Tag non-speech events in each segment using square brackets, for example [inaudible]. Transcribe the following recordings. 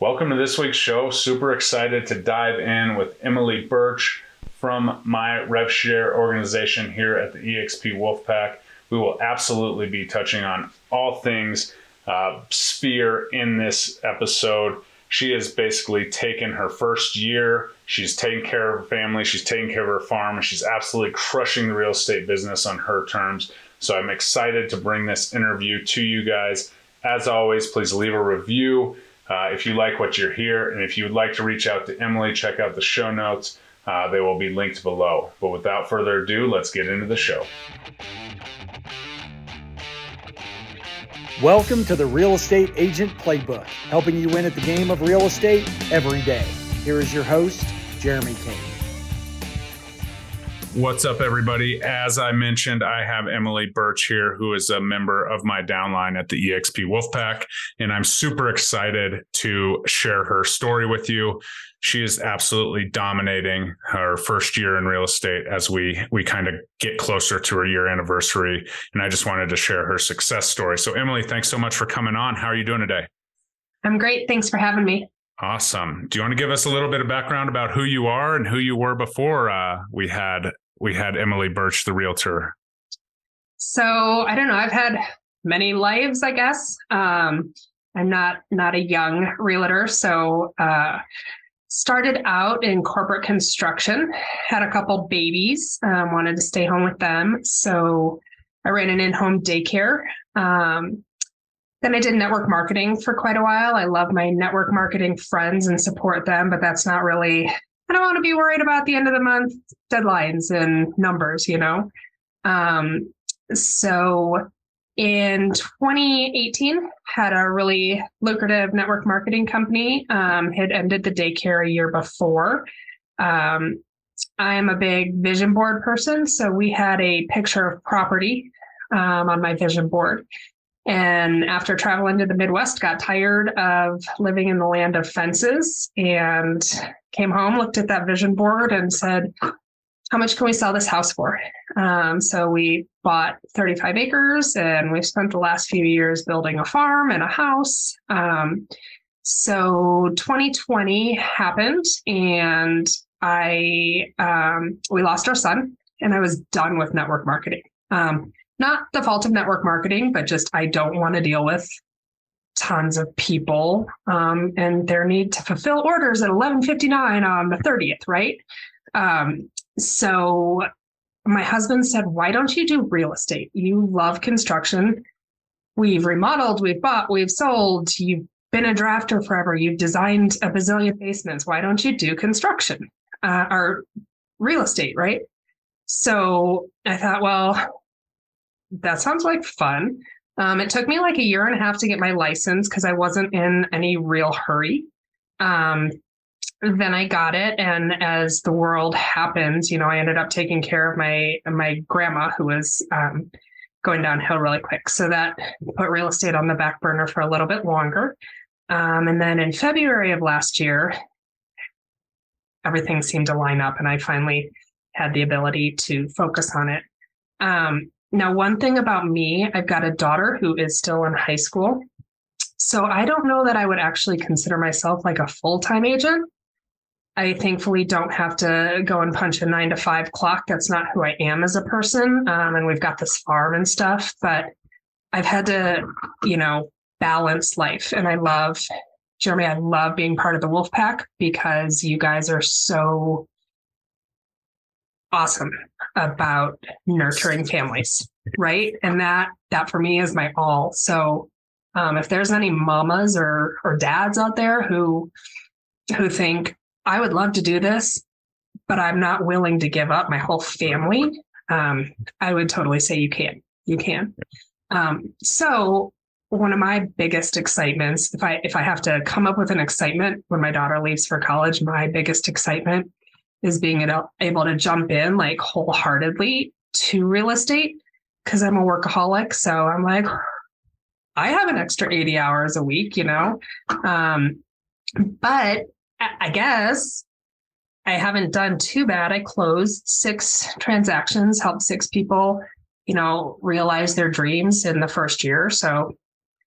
Welcome to this week's show. Super excited to dive in with Emily Burch from my RevShare organization here at the EXP Wolfpack. We will absolutely be touching on all things uh, Sphere in this episode. She has basically taken her first year. She's taking care of her family. She's taking care of her farm, and she's absolutely crushing the real estate business on her terms. So I'm excited to bring this interview to you guys. As always, please leave a review uh, if you like what you're here. And if you would like to reach out to Emily, check out the show notes. Uh, they will be linked below. But without further ado, let's get into the show. Welcome to the Real Estate Agent Playbook, helping you win at the game of real estate every day. Here is your host, Jeremy King. What's up, everybody? As I mentioned, I have Emily Burch here, who is a member of my downline at the EXP Wolfpack, and I'm super excited to share her story with you. She is absolutely dominating her first year in real estate as we we kind of get closer to her year anniversary, and I just wanted to share her success story. So, Emily, thanks so much for coming on. How are you doing today? I'm great. Thanks for having me. Awesome. Do you want to give us a little bit of background about who you are and who you were before uh, we had we had Emily Burch, the realtor? So I don't know. I've had many lives, I guess. Um, I'm not not a young realtor, so uh, started out in corporate construction. Had a couple babies. Um, wanted to stay home with them, so I ran an in-home daycare. Um, then I did network marketing for quite a while. I love my network marketing friends and support them, but that's not really, I don't want to be worried about the end of the month deadlines and numbers, you know? Um, so in 2018, had a really lucrative network marketing company, um, had ended the daycare a year before. Um, I'm a big vision board person. So we had a picture of property um, on my vision board. And after traveling to the Midwest, got tired of living in the land of fences and came home, looked at that vision board and said, how much can we sell this house for? Um, so we bought 35 acres and we've spent the last few years building a farm and a house. Um, so 2020 happened and I, um, we lost our son and I was done with network marketing. Um, not the fault of network marketing, but just I don't want to deal with tons of people um, and their need to fulfill orders at 11:59 on the 30th, right? Um, so my husband said, "Why don't you do real estate? You love construction. We've remodeled, we've bought, we've sold. You've been a drafter forever. You've designed a bazillion basements. Why don't you do construction uh, or real estate, right?" So I thought, well, that sounds like fun. Um, it took me like a year and a half to get my license because I wasn't in any real hurry. Um, then I got it, and as the world happens, you know, I ended up taking care of my my grandma who was um, going downhill really quick. So that put real estate on the back burner for a little bit longer. Um, and then in February of last year, everything seemed to line up, and I finally had the ability to focus on it. Um, now, one thing about me, I've got a daughter who is still in high school. So I don't know that I would actually consider myself like a full time agent. I thankfully don't have to go and punch a nine to five clock. That's not who I am as a person. Um, and we've got this farm and stuff, but I've had to, you know, balance life. And I love, Jeremy, I love being part of the Wolf Pack because you guys are so awesome about nurturing families, right? And that that for me is my all. So um, if there's any mamas or or dads out there who who think I would love to do this, but I'm not willing to give up my whole family, um, I would totally say you can. You can. Um, so one of my biggest excitements, if I if I have to come up with an excitement when my daughter leaves for college, my biggest excitement is being able to jump in like wholeheartedly to real estate because I'm a workaholic. So I'm like, I have an extra 80 hours a week, you know? Um, but I guess I haven't done too bad. I closed six transactions, helped six people, you know, realize their dreams in the first year. So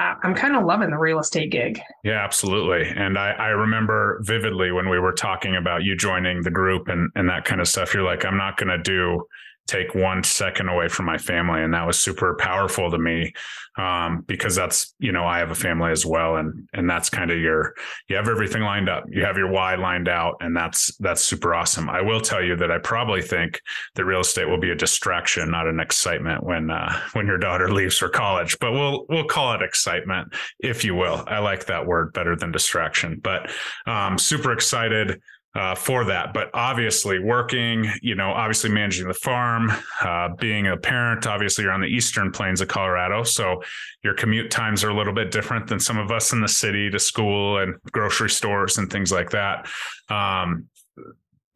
I'm kind of loving the real estate gig. Yeah, absolutely. And I, I remember vividly when we were talking about you joining the group and, and that kind of stuff. You're like, I'm not going to do take one second away from my family and that was super powerful to me um, because that's you know i have a family as well and and that's kind of your you have everything lined up. You have your why lined out and that's that's super awesome. I will tell you that i probably think that real estate will be a distraction not an excitement when uh, when your daughter [laughs] leaves for college but we'll we'll call it excitement if you will. I like that word better than distraction but um, super excited uh, for that. But obviously, working, you know, obviously managing the farm, uh, being a parent, obviously, you're on the eastern plains of Colorado. So your commute times are a little bit different than some of us in the city to school and grocery stores and things like that. Um,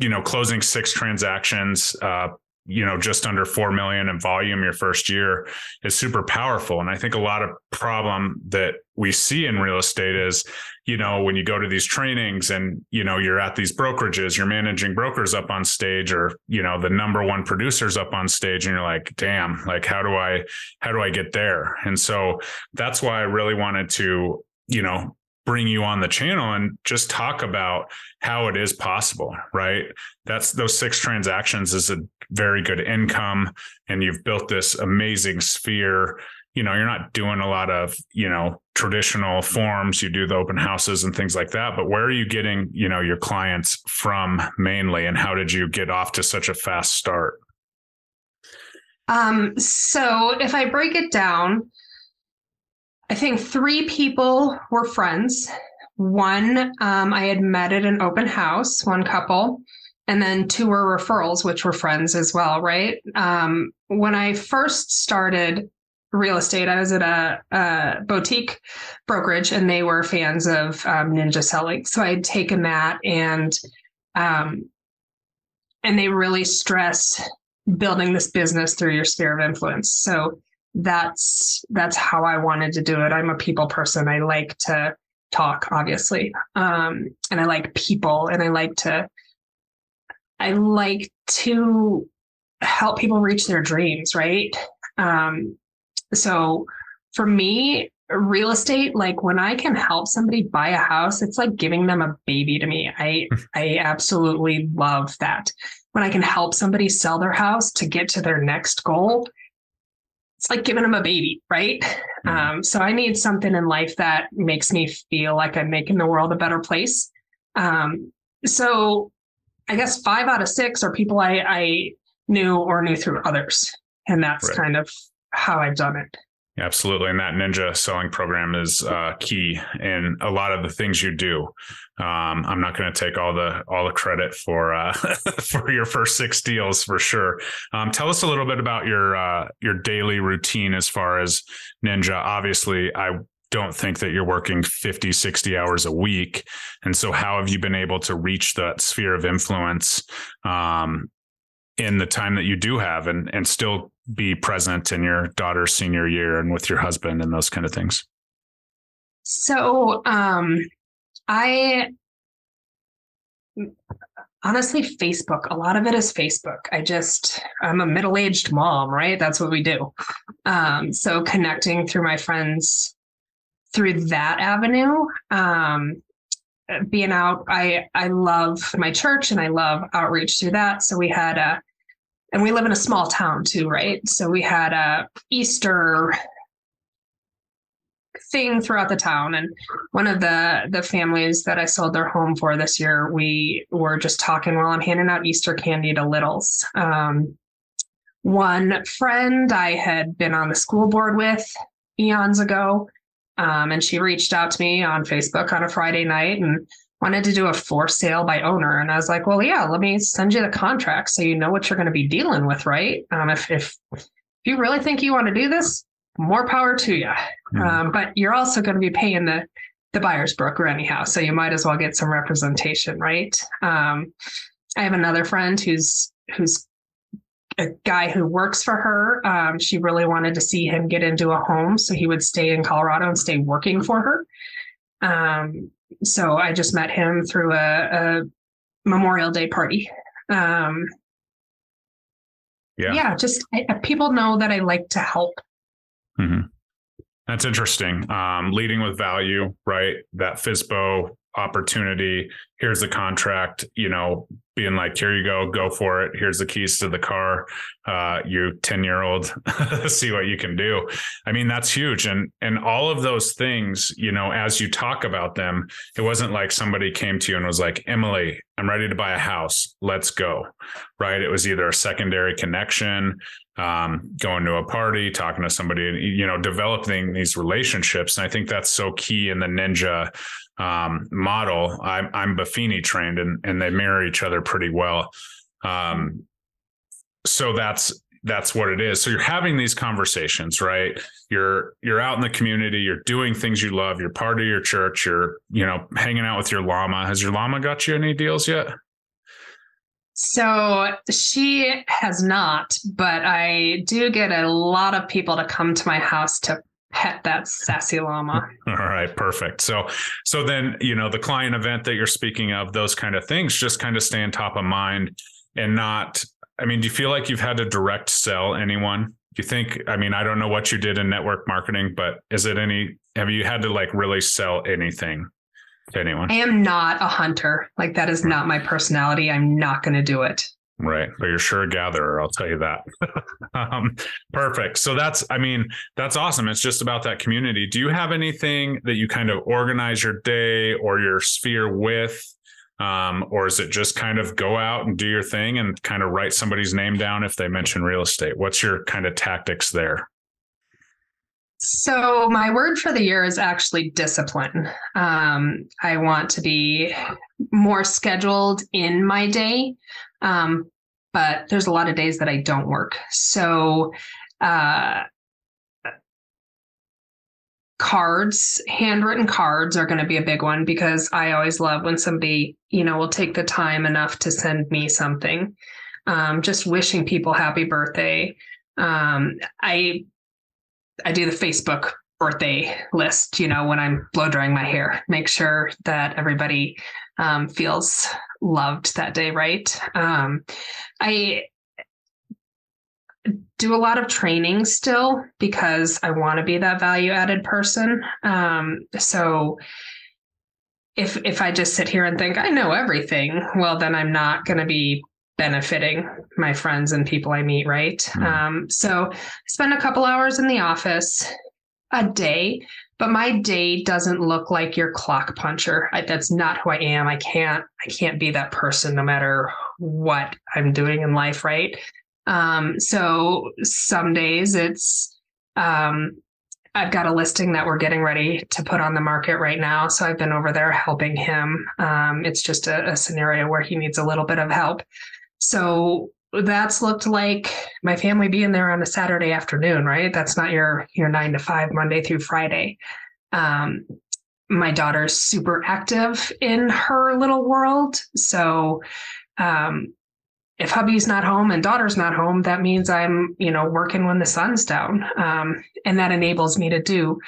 you know, closing six transactions, uh, you know just under 4 million in volume your first year is super powerful. And i think a lot of problem that we see in real estate is you know when you go to these trainings and you know you're at these brokerages you're managing brokers up on stage or you know the number one producers up on stage and you're like damn like how do i how do i get there? And so that's why i really wanted to you know bring you on the channel and just talk about how it is possible right? That's those six transactions is a very good income and you've built this amazing sphere. You know you're not doing a lot of you know traditional forms. You do the open houses and things like that but where are you getting you know your clients from mainly and how did you get off to such a fast start? Um so if i break it down I think three people were friends. One um, I had met at an open house, one couple, and then two were referrals, which were friends as well, right? Um, when I first started real estate, I was at a, a boutique brokerage and they were fans of um, ninja selling. So I had taken that and um, and they really stressed building this business through your sphere of influence. So that's that's how I wanted to do it. I'm a people person. I like to talk, obviously, um, and I like people, and I like to I like to help people reach their dreams. Right. Um, so for me, real estate like when i can help somebody buy a house it's like giving them a baby to me i [laughs] i absolutely love that when i can help somebody sell their house to get to their next goal it's like giving them a baby, right? Mm-hmm. Um, so I need something in life that makes me feel like I'm making the world a better place. Um, so I guess five out of six are people I, I knew or knew through others. And that's right. kind of how I've done it. Absolutely. And that ninja selling program is uh, key in a lot of the things you do. Um, I'm not going to take all the all the credit for uh, [laughs] for your first six deals for sure. Um, tell us a little bit about your uh, your daily routine as far as ninja. Obviously, I don't think that you're working 50 60 hours a week and so how have you been able to reach that sphere of influence um, in the time that you do have and and still be present in your daughter's senior year and with your husband and those kind of things? So, um, I honestly, Facebook, a lot of it is Facebook. I just, I'm a middle aged mom, right? That's what we do. Um, so, connecting through my friends through that avenue. Um, being out, I I love my church and I love outreach through that. So we had a and we live in a small town too, right? So we had a Easter thing throughout the town and one of the the families that I sold their home for this year we were just talking while I'm handing out Easter candy to littles um, one friend I had been on the school board with eons ago um, and she reached out to me on Facebook on a Friday night and wanted to do a for sale by owner. And I was like, well, yeah, let me send you the contract so you know what you're going to be dealing with, right? Um, if, if, if you really think you want to do this, more power to you. Mm-hmm. Um, but you're also going to be paying the the buyer's broker anyhow, so you might as well get some representation, right? Um, I have another friend who's who's a guy who works for her. Um, she really wanted to see him get into a home, so he would stay in Colorado and stay working for her. Um, so I just met him through a, a Memorial Day party. Um, yeah, yeah, just I, people know that I like to help. Mm-hmm. That's interesting. Um, leading with value, right? That FISBO opportunity. Here's the contract, you know, being like, here you go, go for it. Here's the keys to the car. Uh, you 10 year old, [laughs] see what you can do. I mean, that's huge. And, and all of those things, you know, as you talk about them, it wasn't like somebody came to you and was like, Emily, I'm ready to buy a house. Let's go. Right. It was either a secondary connection, um, going to a party, talking to somebody, you know, developing these relationships. And I think that's so key in the ninja um, model. I'm, I'm Buffini trained and, and they mirror each other pretty well. Um, so that's, that's what it is. So you're having these conversations, right? You're you're out in the community, you're doing things you love, you're part of your church, you're, you know, hanging out with your llama. Has your llama got you any deals yet? So she has not, but I do get a lot of people to come to my house to pet that sassy llama. [laughs] All right, perfect. So so then, you know, the client event that you're speaking of, those kind of things just kind of stay on top of mind and not I mean, do you feel like you've had to direct sell anyone? Do you think I mean, I don't know what you did in network marketing, but is it any have you had to like really sell anything to anyone? I am not a hunter. Like that is hmm. not my personality. I'm not going to do it. Right. But you're sure a gatherer, I'll tell you that. [laughs] um, perfect. So that's, I mean, that's awesome. It's just about that community. Do you have anything that you kind of organize your day or your sphere with? Um, or is it just kind of go out and do your thing and kind of write somebody's name down if they mention real estate? What's your kind of tactics there? So my word for the year is actually discipline. Um, I want to be more scheduled in my day, um, but there's a lot of days that I don't work. So uh, cards, handwritten cards are going to be a big one because I always love when somebody, you know, will take the time enough to send me something. Um, just wishing people happy birthday. Um, I I do the Facebook birthday list, you know, when I'm blow drying my hair, make sure that everybody um, feels loved that day, right? Um, I do a lot of training still because I want to be that value added person. Um, so if if I just sit here and think I know everything, well, then I'm not going to be benefiting my friends and people I meet, right? Mm. Um, so spend a couple hours in the office a day, but my day doesn't look like your clock puncher. I, that's not who I am. I can't I can't be that person no matter what I'm doing in life, right? Um, so some days it's um, I've got a listing that we're getting ready to put on the market right now. So I've been over there helping him. Um, it's just a, a, scenario where he needs a little bit of help. So that's looked like my family being there on a Saturday afternoon, right? That's not your your nine to five Monday through Friday. Um, my daughter's super active in her little world, so um, if hubby's not home and daughter's not home, that means I'm you know working when the sun's down, um, and that enables me to do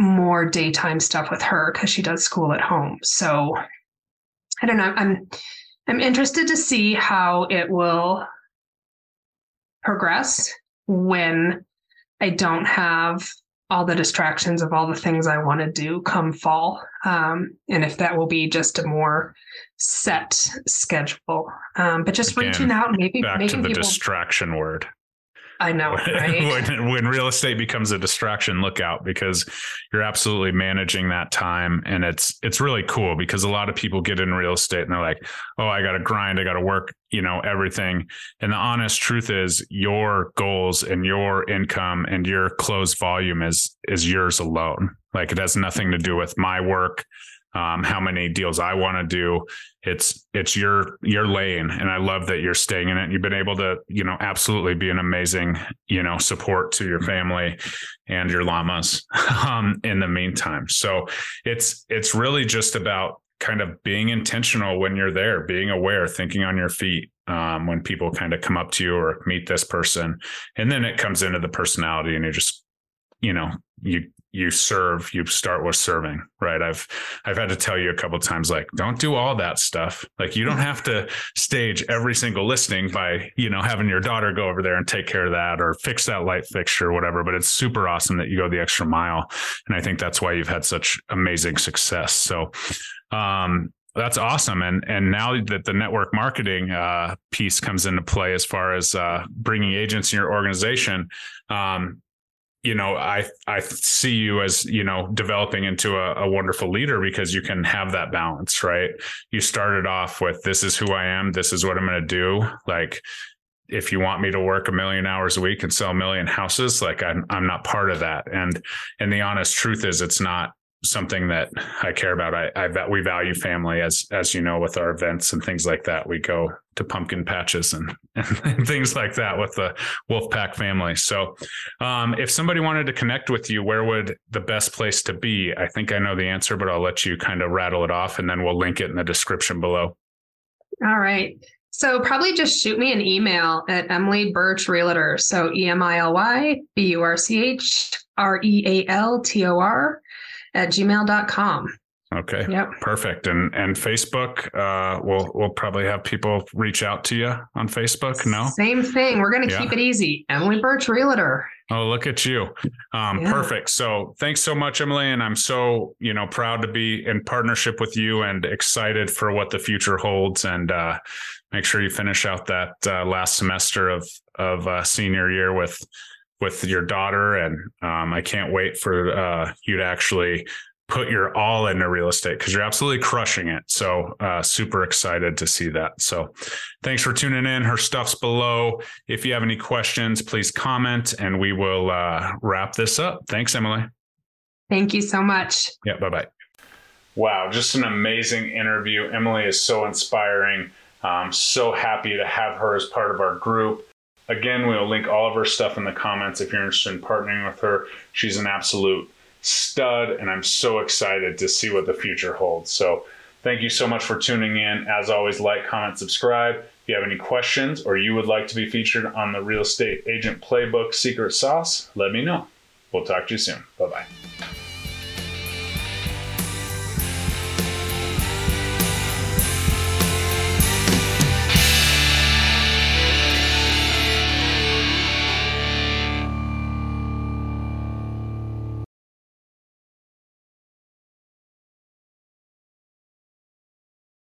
more daytime stuff with her because she does school at home. So I don't know. I'm I'm interested to see how it will progress when I don't have all the distractions of all the things I want to do come fall. Um, and if that will be just a more set schedule. Um, but just Again, reaching out, maybe back to the people... distraction word. I know, [laughs] right? when, when real estate becomes a distraction, look out because you're absolutely managing that time, and it's it's really cool because a lot of people get in real estate and they're like, "Oh, I got to grind, I got to work, you know, everything." And the honest truth is, your goals and your income and your closed volume is is yours alone. Like it has nothing to do with my work um, how many deals I want to do. It's it's your your lane, and I love that you're staying in it. You've been able to, you know, absolutely be an amazing, you know, support to your family and your llamas [laughs] um, in the meantime. So it's it's really just about kind of being intentional when you're there, being aware, thinking on your feet um, when people kind of come up to you or meet this person, and then it comes into the personality, and you just you know, you you serve you start with serving right? I've i've had to tell you a couple times like don't do all that stuff. Like you don't have to stage every single listing by you know having your daughter go over there and take care of that or fix that light fixture or whatever but it's super awesome that you go the extra mile and i think that's why you've had such amazing success. So um that's awesome and and now that the network marketing uh, piece comes into play as far as uh, bringing agents in your organization um, you know, I I see you as you know developing into a, a, wonderful leader because you can have that balance, right? You started off with this is who I am, this is what I'm going to do. Like, if you want me to work a million hours a week and sell a million houses, like I'm I'm not part of that. And and the honest truth is, it's not something that I care about. I, I we value family as as you know with our events and things like that. We go to pumpkin patches and, [laughs] and things like that with the Wolfpack family. So, um, if somebody wanted to connect with you, where would the best place to be? I think I know the answer, but I'll let you kind of rattle it off, and then we'll link it in the description below. All right. So probably just shoot me an email at Emily Burch Realtor. So E M I L Y B U R C H R E A L T O R at gmail.com. Okay. Yep. Perfect. And and Facebook, uh, we'll we'll probably have people reach out to you on Facebook. No. Same thing. We're gonna yeah. keep it easy. Emily Burch Realtor. Oh, look at you. Um, yeah. Perfect. So thanks so much, Emily. And I'm so, you know, proud to be in partnership with you and excited for what the future holds. And uh, make sure you finish out that uh, last semester of of uh, senior year with with your daughter, and um, I can't wait for uh, you to actually put your all into real estate because you're absolutely crushing it. So uh, super excited to see that. So thanks for tuning in. Her stuff's below. If you have any questions, please comment, and we will uh, wrap this up. Thanks, Emily. Thank you so much. Yeah. Bye bye. Wow, just an amazing interview. Emily is so inspiring. I'm so happy to have her as part of our group. Again, we'll link all of her stuff in the comments if you're interested in partnering with her. She's an absolute stud, and I'm so excited to see what the future holds. So, thank you so much for tuning in. As always, like, comment, subscribe. If you have any questions or you would like to be featured on the Real Estate Agent Playbook Secret Sauce, let me know. We'll talk to you soon. Bye bye.